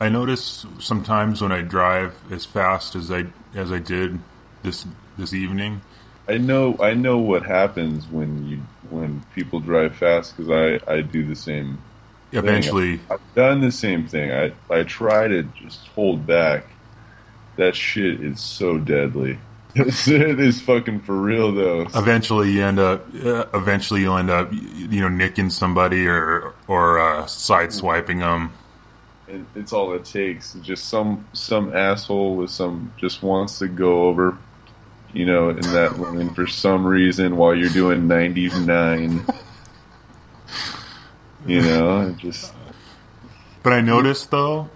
I notice sometimes when I drive as fast as I as I did this this evening. I know I know what happens when you when people drive fast because I I do the same. Eventually, thing. I've done the same thing. I I try to just hold back. That shit is so deadly. it is fucking for real though. Eventually, you end up. Uh, eventually, you'll end up, you know, nicking somebody or or uh, sideswiping them. It, it's all it takes. Just some some asshole with some just wants to go over, you know, in that lane for some reason while you're doing ninety nine. you know, just. But I noticed though,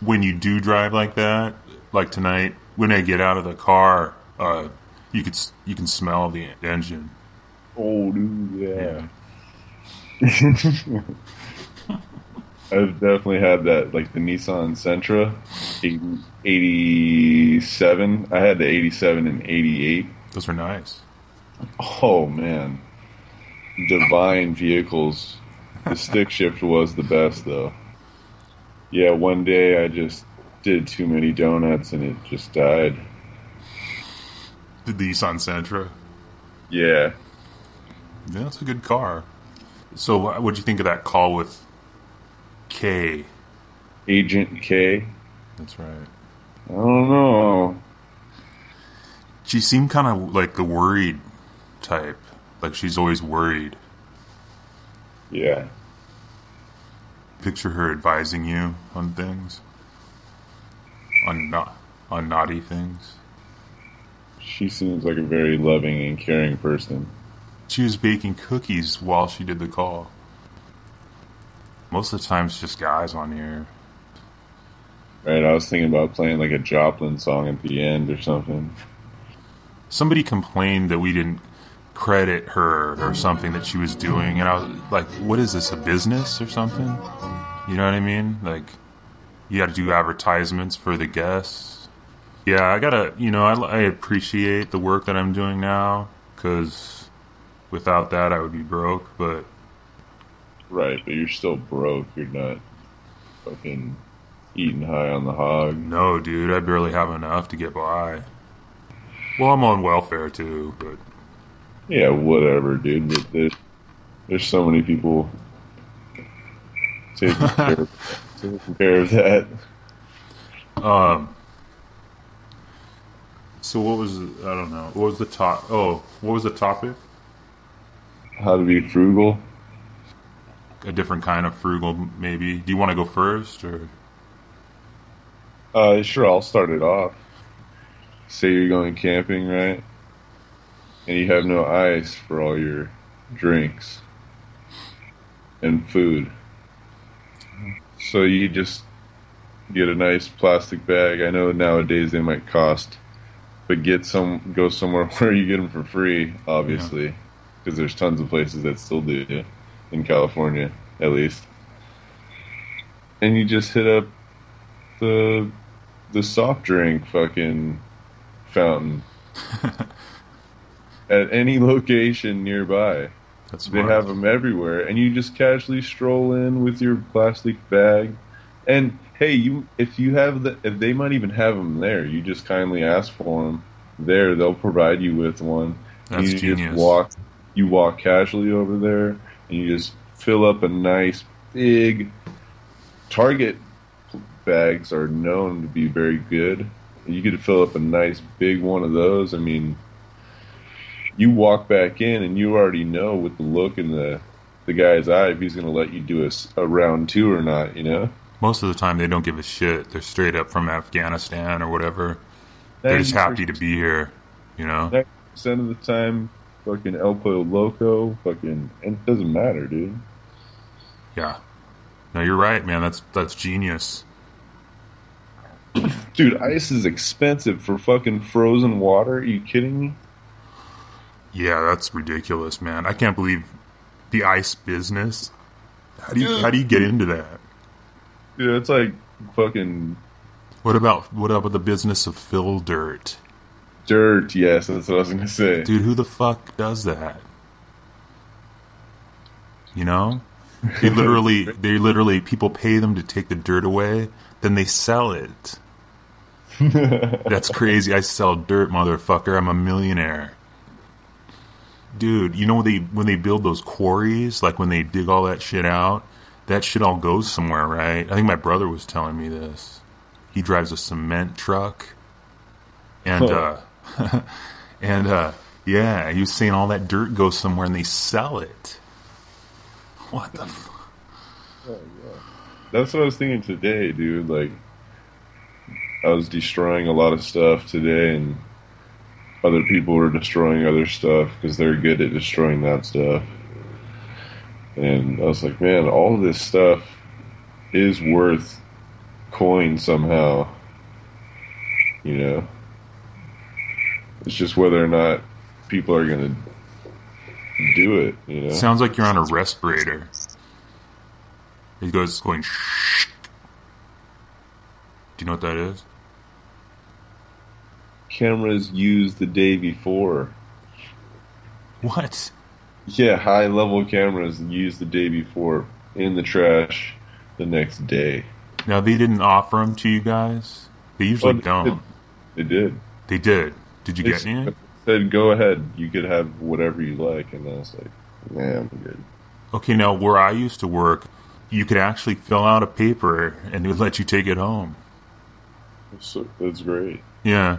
when you do drive like that, like tonight, when I get out of the car uh, you could you can smell the engine. Oh, dude, yeah. yeah. I've definitely had that, like the Nissan Sentra, 87. I had the 87 and 88. Those are nice. Oh man, divine vehicles. The stick shift was the best though. Yeah, one day I just did too many donuts and it just died. The Nissan Sentra. Yeah. Yeah, it's a good car. So, what do you think of that call with K? Agent K. That's right. I don't know. She seemed kind of like the worried type. Like she's always worried. Yeah. Picture her advising you on things. On not on naughty things. She seems like a very loving and caring person. She was baking cookies while she did the call. Most of the time, it's just guys on here. Right, I was thinking about playing like a Joplin song at the end or something. Somebody complained that we didn't credit her or something that she was doing, and I was like, "What is this? A business or something?" You know what I mean? Like, you got to do advertisements for the guests yeah, I gotta, you know, I, I appreciate the work that I'm doing now because without that I would be broke. But right, but you're still broke. You're not fucking eating high on the hog. No, dude, I barely have enough to get by. Well, I'm on welfare too, but yeah, whatever, dude. There's, there's so many people taking care, taking care of that. Um so what was I don't know what was the top? Oh, what was the topic? How to be frugal. A different kind of frugal, maybe. Do you want to go first, or? Uh, sure. I'll start it off. Say you're going camping, right? And you have no ice for all your drinks and food. So you just get a nice plastic bag. I know nowadays they might cost but get some go somewhere where you get them for free, obviously, because yeah. there's tons of places that still do in California, at least. And you just hit up the the soft drink fucking fountain at any location nearby. That's they have them everywhere, and you just casually stroll in with your plastic bag, and hey, you if you have the if they might even have them there, you just kindly ask for them there. They'll provide you with one. That's you genius. just walk you walk casually over there and you just fill up a nice big Target bags are known to be very good. You could fill up a nice big one of those. I mean, you walk back in and you already know with the look in the the guy's eye if he's going to let you do a, a round two or not. You know most of the time they don't give a shit. They're straight up from Afghanistan or whatever. They're just happy to be here, you know. Percent of the time, fucking El Pollo Loco, fucking, and it doesn't matter, dude. Yeah. No, you're right, man. That's that's genius. Dude, ice is expensive for fucking frozen water. Are you kidding me? Yeah, that's ridiculous, man. I can't believe the ice business. How do you how do you get into that? Yeah, it's like fucking. What about what about the business of fill dirt? Dirt, yes, that's what I was gonna say. Dude, who the fuck does that? You know, they literally, they literally, people pay them to take the dirt away. Then they sell it. That's crazy. I sell dirt, motherfucker. I'm a millionaire. Dude, you know when they when they build those quarries, like when they dig all that shit out, that shit all goes somewhere, right? I think my brother was telling me this. He drives a cement truck. And uh and uh yeah, was saying all that dirt go somewhere and they sell it. What the That's what I was thinking today, dude. Like, I was destroying a lot of stuff today, and other people were destroying other stuff because they're good at destroying that stuff. And I was like, man, all this stuff is worth coin somehow. You know? It's just whether or not people are going to do it, you know? Sounds like you're on a respirator. He goes going shh. Do you know what that is? Cameras used the day before. What? Yeah, high level cameras used the day before in the trash the next day. Now they didn't offer them to you guys. They usually Well, don't. They did. They did. Did you They get any? said, "Go ahead, you could have whatever you like," and I was like, "Nah, I'm good." Okay, now where I used to work, you could actually fill out a paper and they would let you take it home. So, that's great. Yeah.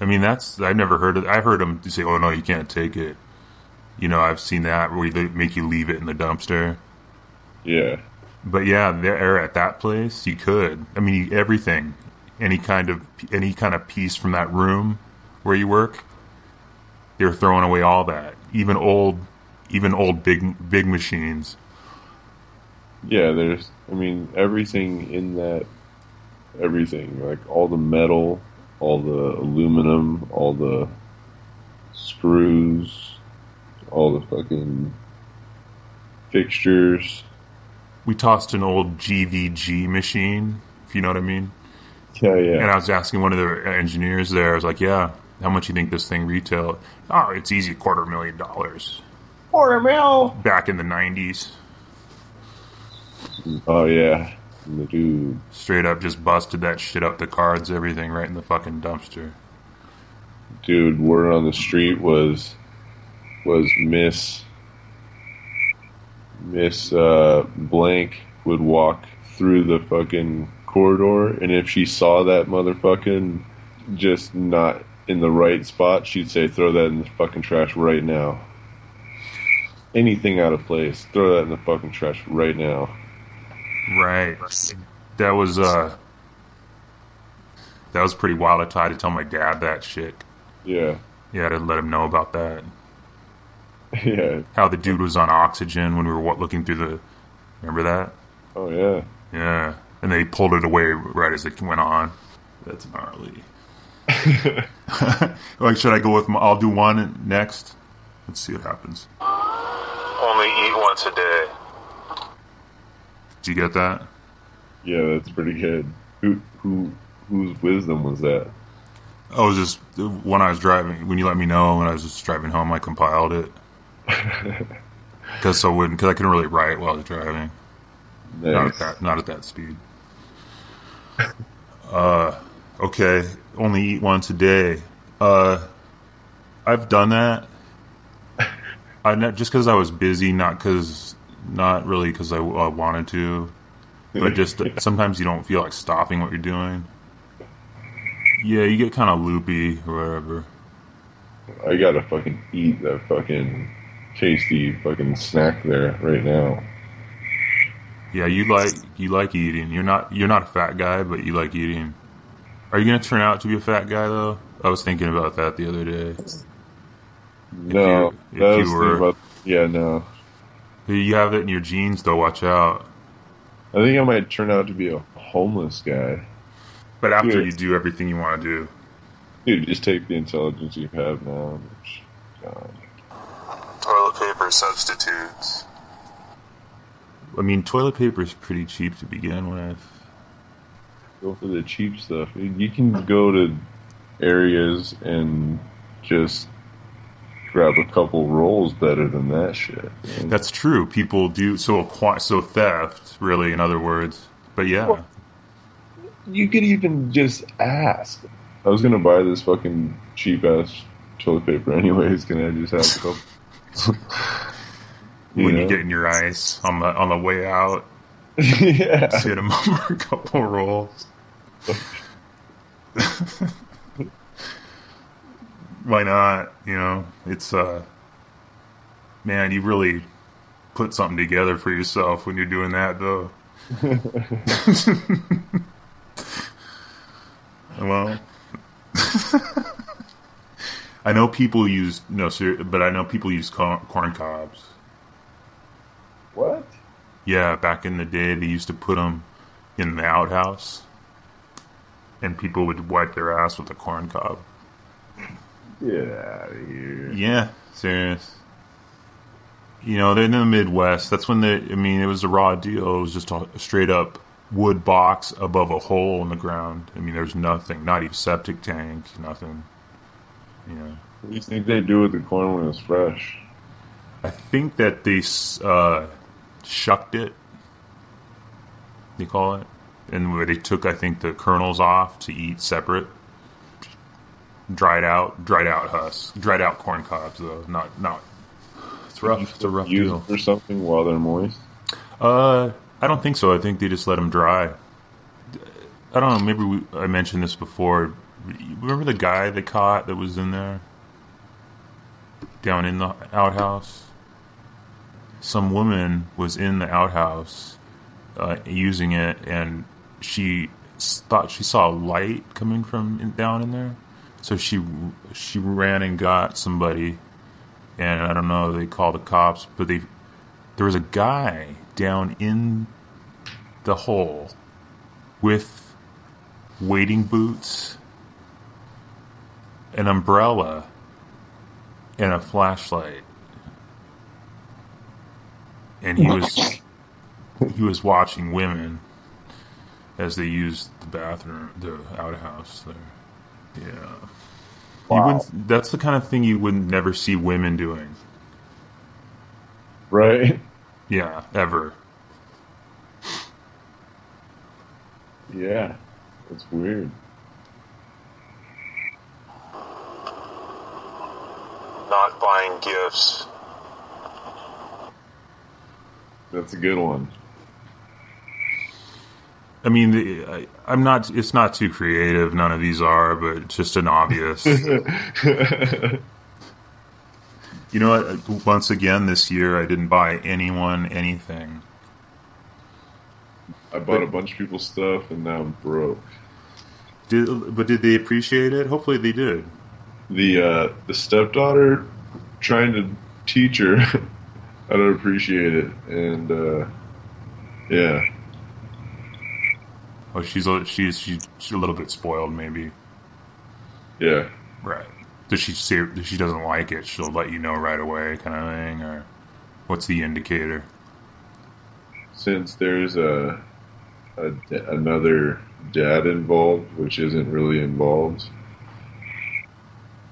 I mean, that's I've never heard of. I've heard them say, "Oh no, you can't take it." You know, I've seen that where they make you leave it in the dumpster. Yeah, But yeah, there er, at that place, you could. I mean, everything, any kind of any kind of piece from that room where you work, they're throwing away all that. Even old, even old big big machines. yeah. There's, I mean, everything in that, everything like all the metal, all the aluminum, all the screws, all the fucking fixtures. We tossed an old GVG machine, if you know what I mean. Yeah, yeah. And I was asking one of the engineers there. I was like, "Yeah, how much you think this thing retail?" Oh, it's easy, quarter million dollars. Quarter mil. Back in the '90s, Oh yeah, the dude. straight up just busted that shit up the cards, everything right in the fucking dumpster. dude word on the street was was miss miss uh blank would walk through the fucking corridor and if she saw that motherfucking just not in the right spot she'd say throw that in the fucking trash right now anything out of place throw that in the fucking trash right now Right. That was uh that was pretty wild. I tried to tell my dad that shit. yeah Yeah, to let him know about that. yeah How the dude was on oxygen when we were looking through the. Remember that? oh yeah Yeah. And they pulled it away right as it went on. That's gnarly. like, should I go with? My, I'll do one next. Let's see what happens. Only eat once a day. Did you get that? yeah that's pretty good who who whose wisdom was that I was just when I was driving. When you let me know when I was just driving home, I compiled it because so wouldn't because I couldn't really write while I was driving. Not at that not at that speed. Uh, okay. Only eat once a day. Uh, I've done that. I not just because I was busy, not because not really because I, I wanted to, but just sometimes you don't feel like stopping what you're doing. Yeah, you get kind of loopy or whatever. I gotta fucking eat that fucking tasty fucking snack there right now. Yeah, you like you like eating. You're not you're not a fat guy, but you like eating. Are you gonna turn out to be a fat guy though? I was thinking about that the other day. No, you- if you were- about yeah, no. You have it in your genes though. Watch out. I think I might turn out to be a homeless guy. But after Yeah. you do everything you want to do, Dude, just take the intelligence you have now. Which, God. toilet paper substitutes. I mean, toilet paper is pretty cheap to begin with. Go for the cheap stuff. You can go to areas and just grab a couple rolls better than that shit. man. That's true. People do so so theft, really. In other words, but yeah, you could even just ask. I was gonna buy this fucking cheap ass toilet paper anyways. Can I just have a couple? You when know? you get in your ice on the on the way out, yeah. just hit them over a couple rolls. Why not? You know, it's uh, man, you really put something together for yourself when you're doing that, though. well, I know people use no, ser- but I know people use corn cobs. What? Yeah, back in the day, they used to put them in the outhouse, and people would wipe their ass with a corn cob. Get out of here. Yeah, serious. You know, they're in the Midwest. That's when they. I mean, it was a raw deal. It was just a straight up wood box above a hole in the ground. I mean, there's nothing, not even septic tank, nothing. You know, What do you think they do with the corn when it's fresh? I think that they uh, shucked it. They call it, and where they took, I think, the kernels off to eat separate. Dried out, dried out husk, dried out corn cobs though. Not, not. It's rough. It's a rough Use deal. for something while they're moist. Uh, I don't think so. I think they just let them dry. I don't know. Maybe we, I mentioned this before. Remember the guy they caught that was in there down in the outhouse? Some woman was in the outhouse uh, using it, and she thought she saw a light coming from down in there. So she she ran and got somebody, and I don't know. They called the cops, but they there was a guy down in the hole with wading boots, an umbrella, and a flashlight. And he was he was watching women as they used the bathroom, the outhouse there. Yeah. You Wow. wouldn't, that's the kind of thing you would never see women doing. Right? Yeah, ever. Yeah. It's weird. Not buying gifts. That's a good one. I mean, I, I'm not. It's not too creative. None of these are, but just an obvious. you know what? Once again, this year I didn't buy anyone anything. I bought a bunch of people's stuff and now I'm broke. Did, but did they appreciate it? Hopefully, they did. The uh, the stepdaughter trying to teach her I don't appreciate it, and uh, yeah, Oh, she's a, she's she's a little bit spoiled, maybe. yeah. Right. Does she see? if she doesn't like it? She'll let you know right away, kind of thing, or what's the indicator? Since there's a, a another dad involved, which isn't really involved,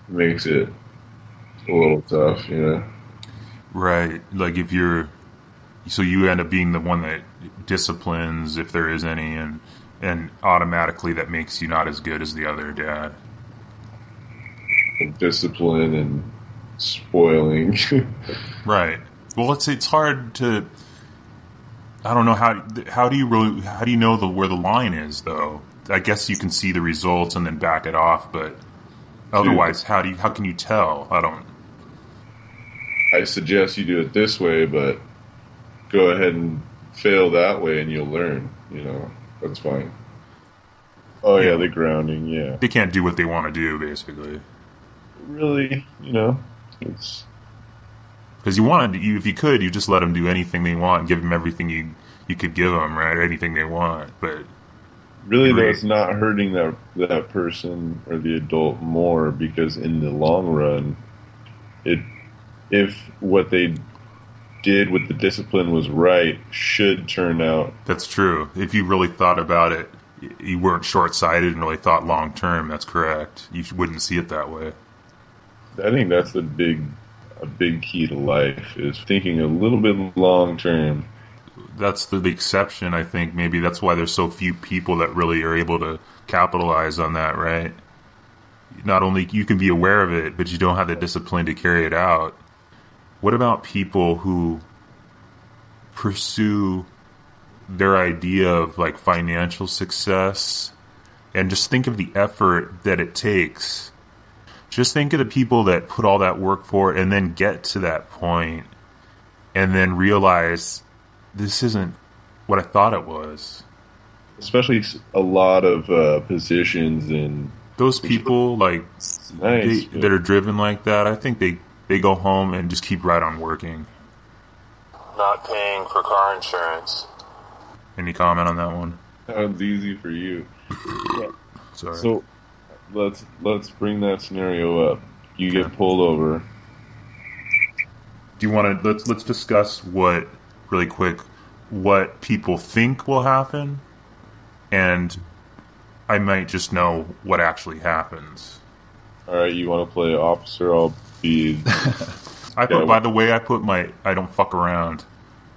makes it a little tough, you know. Right. Like if you're, so you end up being the one that disciplines, if there is any, and and automatically that makes you not as good as the other dad. Discipline and spoiling. Right. Well, it's it's hard to. I don't know how how do you really how do you know the where the line is though? I guess you can see the results and then back it off, but otherwise, how do you how can you tell? I don't. I suggest you do it this way, but go ahead and fail that way and you'll learn, you know. That's fine. Oh yeah, Yeah. the grounding, yeah. They can't do what they want to do, basically. Really, you know, it's Because you wanted, you, if you could, you just let them do anything they want, give them everything you you could give them, right? Anything they want. But really though it's not hurting that that person or the adult more because in the long run it if what they did with the discipline was right should turn out that's true. If you really thought about it, you weren't short sighted and really thought long term. That's correct. You wouldn't see it that way. I think that's the big a big key to life is thinking a little bit long term. that's the, the exception. I think maybe that's why there's so few people that really are able to capitalize on that, right? Not only you can be aware of it, but you don't have the discipline to carry it out. What about people who pursue their idea of like financial success and just think of the effort that it takes. Just think of the people that put all that work for it and then get to that point and then realize this isn't what I thought it was. Especially a lot of uh, positions and those people like nice, they, that are driven like that. I think they they go home and just keep right on working. Not paying for car insurance. Any comment on that one? Sounds easy for you. Sorry. So let's let's bring that scenario up. You get pulled over. Do you want to let's let's discuss what really quick what people think will happen, and I might just know what actually happens. All right, you want to play officer? I'll be. I put, Yeah. by the way, I put my I don't fuck around.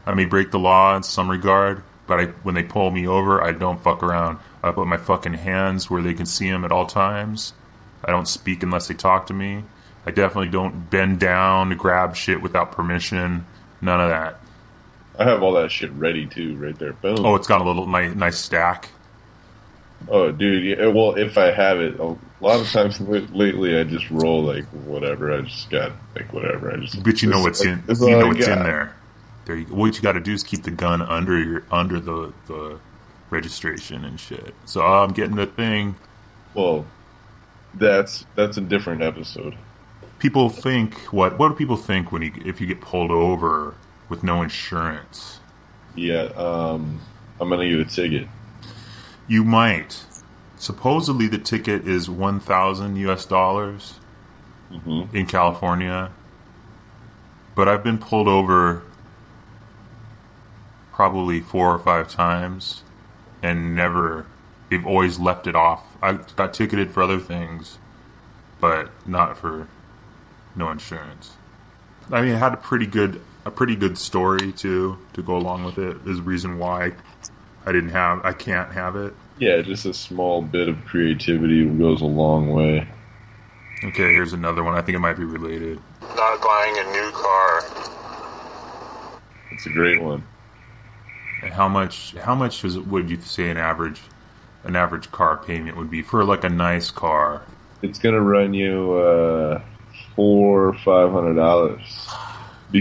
I may break the law in some regard, but I, when they pull me over, I don't fuck around. I put my fucking hands where they can see them at all times. I don't speak unless they talk to me. I definitely don't bend down to grab shit without permission. None of that. I have all that shit ready too, right there. Boom. Oh, it's got a little nice, nice stack. Oh, dude. Yeah, well, if I have it, a lot of times lately, I just roll like whatever. I just got like whatever. I just. But you know what's in. You know what's in there. There. You, what you got to do is keep the gun under your under the the registration and shit. So oh, I'm getting the thing. Well, that's that's a different episode. People think what? What do people think when you if you get pulled over with no insurance? Yeah. Um, I'm gonna give a ticket. You might. Supposedly, the ticket is one thousand U.S. dollars hmm in California, but I've been pulled over probably four or five times, and never. They've always left it off. I got ticketed for other things, but not for no insurance. I mean, it had a pretty good a pretty good story too to go along with it. Is the reason why I didn't have I can't have it. Yeah, just a small bit of creativity goes a long way. Okay, here's another one. I think it might be related. Not buying a new car. It's a great one. And how much how much is it, would you say an average an average car payment would be for like a nice car? It's gonna run you uh, four or five hundred dollars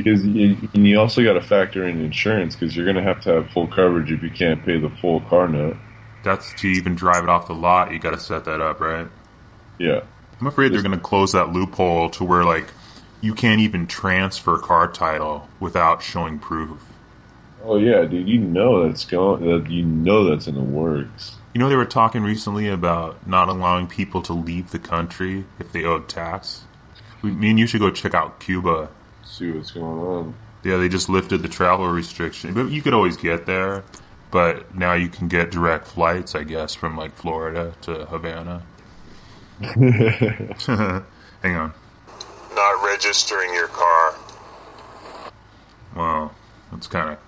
because you, and you also got to factor in insurance because you're gonna have to have full coverage if you can't pay the full car note. That's to even drive it off the lot. You got to set that up, right? Yeah, I'm afraid they're going to close that loophole to where like you can't even transfer car title without showing proof. oh yeah, dude, you know that's going. That you know that's in the works. You know they were talking recently about not allowing people to leave the country if they owed tax. We, me and you should go check out Cuba. See what's going on. Yeah, they just lifted the travel restriction, but you could always get there. But now you can get direct flights, I guess, from like Florida to Havana. Hang on. Not registering your car. Wow, that's kind of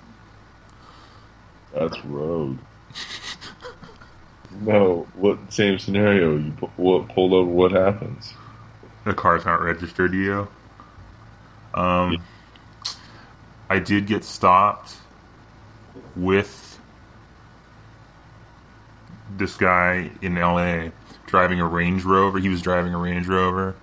That's rogue. no, what same scenario? You pu- what pulled over? What happens? the car's not registered to you. Um, I did get stopped with this guy in LA driving a Range Rover. He was driving a Range Rover,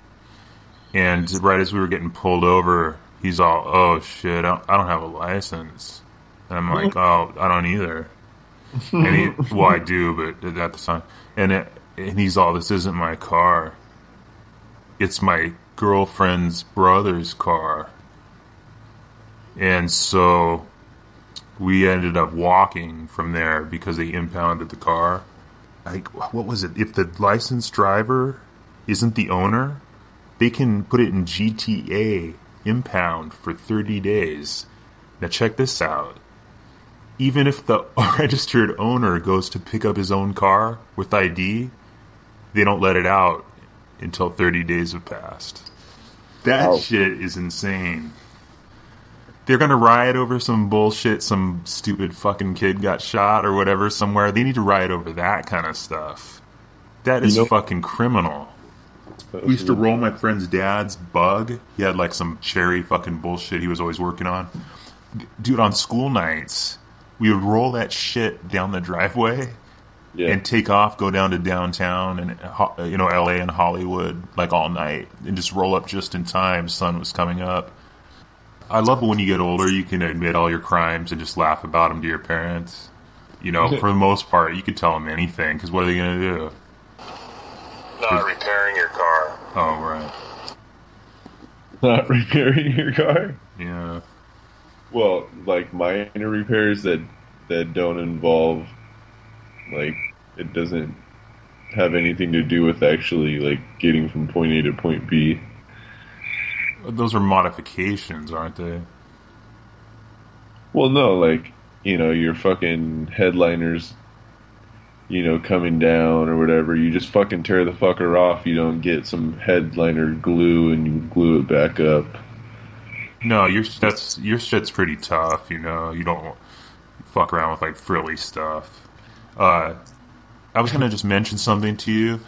and right as we were getting pulled over, he's all, "Oh shit, I don't, I don't have a license." And I'm like, "Oh, I don't either." and he, well, I do, but at the time, and it, and he's all, "This isn't my car. It's my girlfriend's brother's car." And so we ended up walking from there because they impounded the car. Like, what was it? If the licensed driver isn't the owner, they can put it in GTA impound for 30 days. Now, check this out. Even if the registered owner goes to pick up his own car with ID, they don't let it out until 30 days have passed. That Wow. shit is insane. they're gonna riot over some bullshit, some stupid fucking kid got shot or whatever somewhere. They need to riot over that kind of stuff. That is You know- fucking criminal. We used to roll my friend's dad's bug. He had like some cherry fucking bullshit he was always working on. Dude, on school nights, we would roll that shit down the driveway Yeah. and take off, go down to downtown and you know L.A. and Hollywood like all night, and just roll up just in time. Sun was coming up. I love it when you get older, you can admit all your crimes and just laugh about them to your parents. You know, for the most part, you could tell them anything because what are they gonna do? Not repairing your car. Oh, right, Not repairing your car. yeah, Well, like minor repairs that that don't involve like it doesn't have anything to do with actually like getting from point A to point B. those are modifications, aren't they? Well, no, like you know your fucking headliners, you know, coming down or whatever. You just fucking tear the fucker off. You don't get some headliner glue and you glue it back up. No, your that's your shit's pretty tough. You know, you don't fuck around with like frilly stuff. Uh, I was gonna just mention something to you.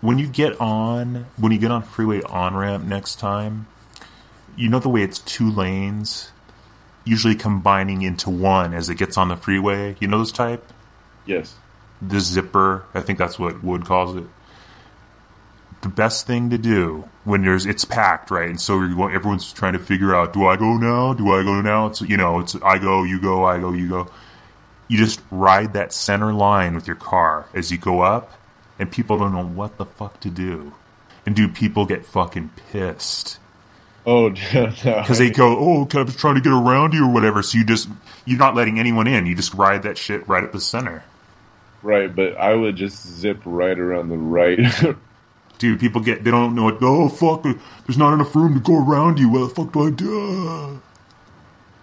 When you get on, when you get on freeway on ramp next time, you know the way it's two lanes, usually combining into one as it gets on the freeway. You know this type, Yes. the zipper. I think that's what Wood calls it. The best thing to do when there's it's packed, right? And so you're everyone's trying to figure out: Do I go now? Do I go now? It's you know, it's I go, you go, I go, you go. You just ride that center line with your car as you go up, and people don't know what the fuck to do. And do people get fucking pissed Oh, because because they go, "Oh, okay, I was trying to get around you or whatever." So you just you're not letting anyone in. You just ride that shit right at the center. right, but I would just zip right around the right. Dude, people get they don't know what. Oh fuck! There's not enough room to go around you. What the fuck do I do?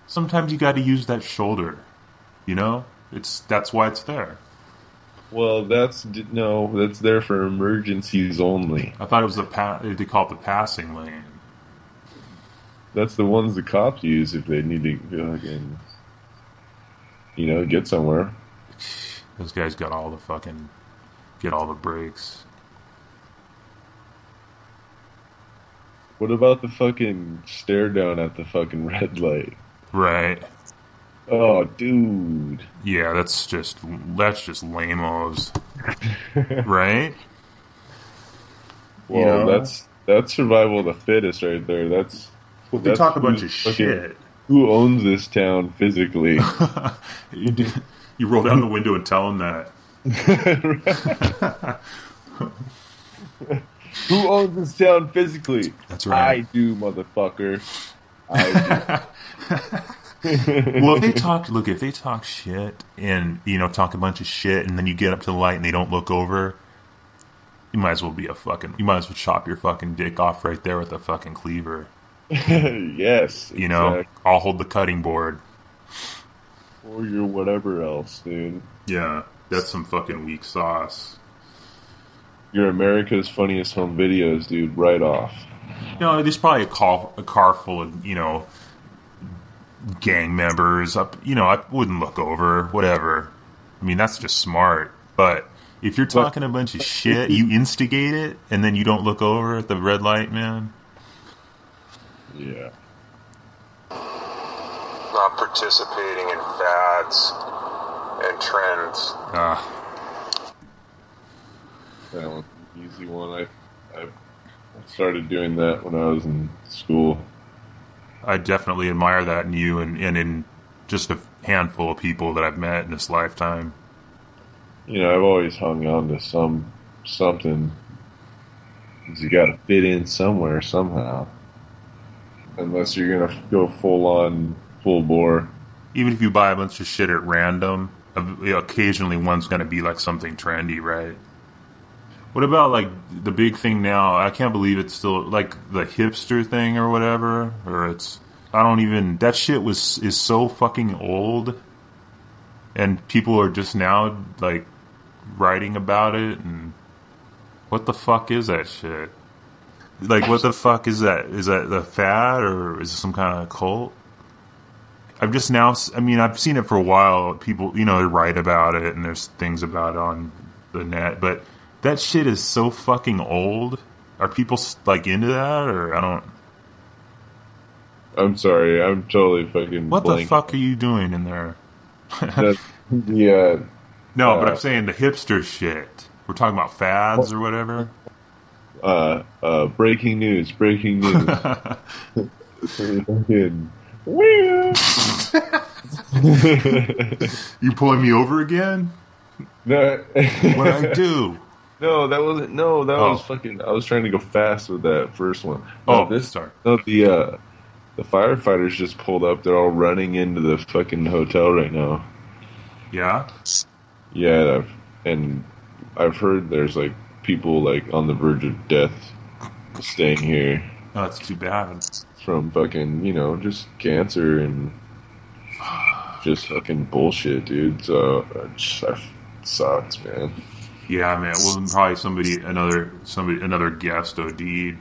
Sometimes you got to use that shoulder. You know, it's that's why it's there. well, that's no, that's there for emergencies only. I thought it was the pa- they call it the passing lane. That's the ones the cops use if they need to fucking, you know, get somewhere. Those guys got all the fucking get all the brakes. What about the fucking stare down at the fucking red light? Right. Oh, dude. Yeah, that's just that's just lamos. right? Well, You know? that's that's survival of the fittest right there. That's Well, they that's talk a bunch of fucking- shit. Who owns this town physically? You, do- you roll down the window and tell them that. Who owns this town physically? That's right. I do, motherfucker. I well, if they talk, look, if they talk shit and you know talk a bunch of shit, and then you get up to the light and they don't look over, you might as well be a fucking. You might as well chop your fucking dick off right there with a fucking cleaver. yes. You know, I'll hold the cutting board. Or your whatever else, dude. Yeah, that's some fucking weak sauce. You're America's funniest home videos, dude. Right off. You know, there's probably a car, a car full of you know gang members. Up, you know, I wouldn't look over. Whatever. I mean, that's just smart. But if you're talking a bunch of shit, you instigate it, and then you don't look over at the red light, man. Yeah. Not participating in fads and trends. Uh, That one's an easy one. I, I started doing that when I was in school. I definitely admire that in you and, and in just a handful of people that I've met in this lifetime. You know, I've always hung on to some something. you got to fit in somewhere somehow. Unless you're gonna go full on, full bore. Even if you buy a bunch of shit at random, of- you know, occasionally one's going to be like something trendy, right? What about like the big thing now? I can't believe it's still like the hipster thing or whatever, or it's I don't even that shit was is so fucking old, and people are just now like writing about it and what the fuck is that shit? Like what the fuck is that? Is that the fad or is it some kind of cult? I've just now. I mean, I've seen it for a while. People, you know, they write about it, and there's things about it on the net. But that shit is so fucking old. Are people like into that, or I don't? I'm sorry, I'm totally fucking. What the fuck are you doing in there? Yeah, No, but Uh, I'm saying the hipster shit. We're talking about fads or whatever. uh, uh, breaking news, breaking news. You pulling me over again? no, What I do? No, that wasn't. No, that Oh. was fucking. I was trying to go fast with that first one. Oh, No, this sorry. No, the uh, the firefighters just pulled up. They're all running into the fucking hotel right now. Yeah. Yeah, and I've heard there's like people like on the verge of death staying here No, that's too bad. from fucking you know just cancer and just fucking bullshit, dude. So uh, just, sucks, man. Yeah, man. Well, probably somebody, another somebody, another guest OD'd.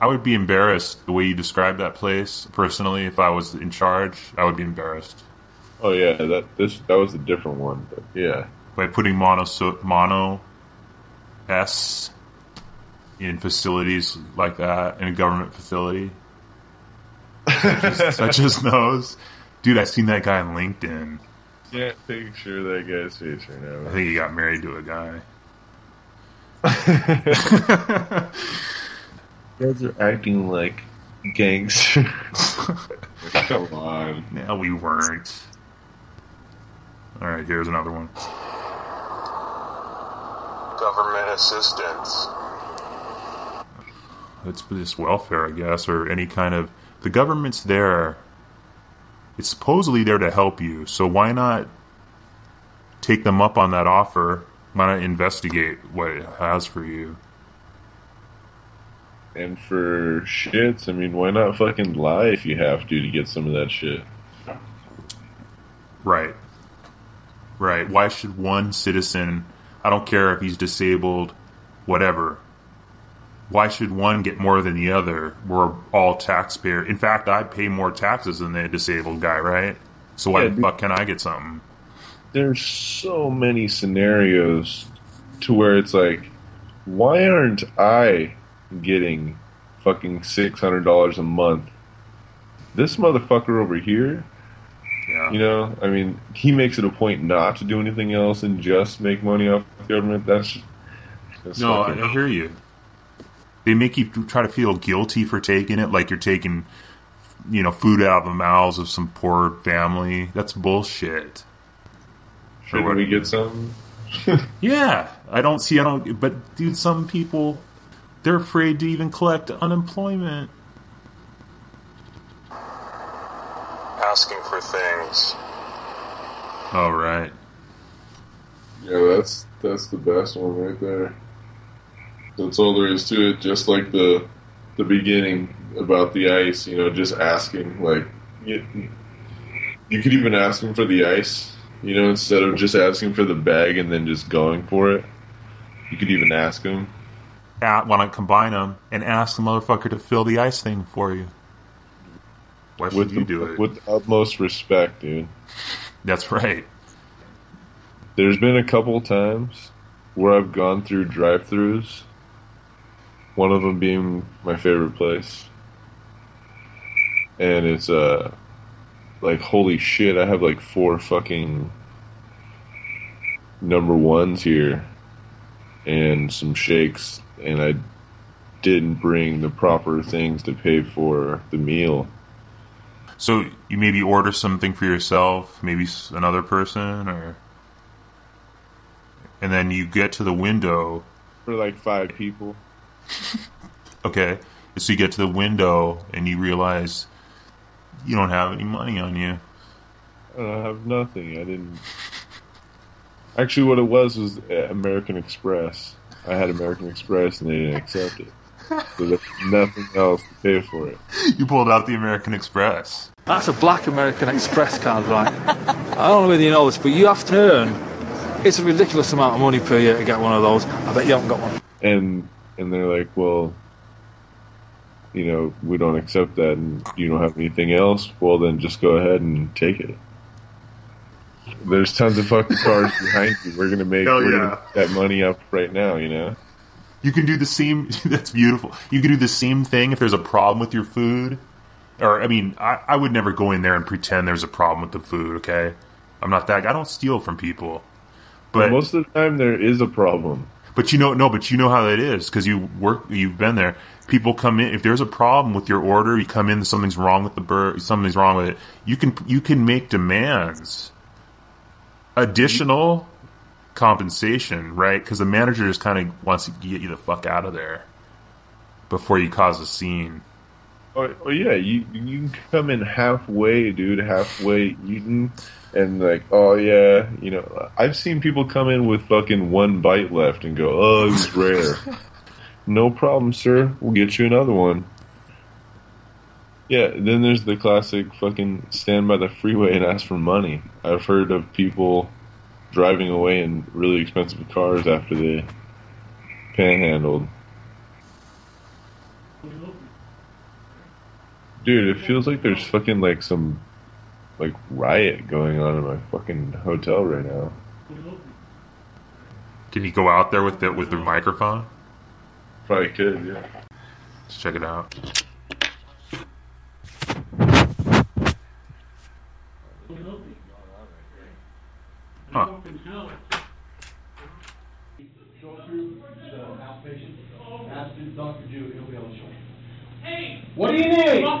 I would be embarrassed the way you described that place. Personally, if I was in charge, I would be embarrassed Oh yeah, that this that was a different one, but yeah. by putting mono so, mono s in facilities like that in a government facility, such as, such as those. Dude, I seen that guy on LinkedIn. Yeah, picture that guy's face right now. I think he got married to a guy. You guys are acting like gangsters. Come on. No, we weren't. All right, here's another one. Government assistance. It's just welfare, I guess, or any kind of. The government's there. It's supposedly there to help you, so why not take them up on that offer? Why not investigate what it has for you? And for shits, I mean, why not fucking lie if you have to to get some of that shit? Right. Right. Why should one citizen, I don't care if he's disabled, whatever, why should one get more than the other? We're all taxpayer. In fact, I pay more taxes than the disabled guy, right? So why Yeah, the fuck can I get something? There's so many scenarios to where it's like, why aren't I getting fucking six hundred dollars a month? This motherfucker over here, Yeah. you know, I mean, he makes it a point not to do anything else and just make money off the government. That's, that's No, fucking- I hear you. They make you try to feel guilty for taking it, like you're taking, you know, food out of the mouths of some poor family. That's bullshit. shouldn't we get some? Yeah, I don't see. I don't. But dude, some people they're afraid to even collect unemployment. Asking for things. All right. Yeah, that's that's the best one right there. That's all there is to it. Just like the the beginning about the ice, you know, just asking. Like you, you could even ask him for the ice, you know, instead of just asking for the bag and then just going for it. You could even ask him. At, want to combine them and ask the motherfucker to fill the ice thing for you. Why should With you the, do it? with the utmost respect, dude. That's right. There's been a couple times where I've gone through drive-throughs. One of them being my favorite place, and it's uh like holy shit! I have like four fucking number ones here, and some shakes, and I didn't bring the proper things to pay for the meal. So you maybe order something for yourself, maybe another person, or and then you get to the window. For like five people. Okay, so you get to the window and you realize you don't have any money on you. I have nothing. I didn't. Actually, what it was was uh, American Express. I had American Express and they didn't accept it. So there's nothing else to pay for it. You pulled out the American Express. That's a black American Express card, right? I don't know whether you know this, but you have to earn. It's a ridiculous amount of money per year to get one of those. I bet you haven't got one. And and they're like, well, you know, we don't accept that and you don't have anything else, well, then just go ahead and take it. There's tons of fucking cars behind you. We're gonna make, we're yeah. gonna that money up right now, you know. You can do the same. That's beautiful. You can do the same thing if there's a problem with your food. Or, I mean, I, I would never go in there and pretend there's a problem with the food. Okay, I'm not that. I don't steal from people. But Most of the time, there is a problem. But you know no. But you know how that is because you work. You've been there. People come in if there's a problem with your order. You come in. Something's wrong with the bird. Something's wrong with it. You can you can make demands. Additional compensation, right? Because the manager just kind of wants to get you the fuck out of there before you cause a scene. Oh, oh yeah, you you can come in halfway, dude, halfway eaten, and like, oh yeah, you know, I've seen people come in with fucking one bite left and go, oh, it was rare. no problem, sir. We'll get you another one. Yeah, then there's the classic fucking stand by the freeway and ask for money. I've heard of people driving away in really expensive cars after they panhandled. Dude, it feels like there's fucking like some like riot going on in my fucking hotel right now. Can you go out there with the with the microphone? Probably could, yeah. Let's check it out. Huh. Hey, What do you need? fucker, do you hear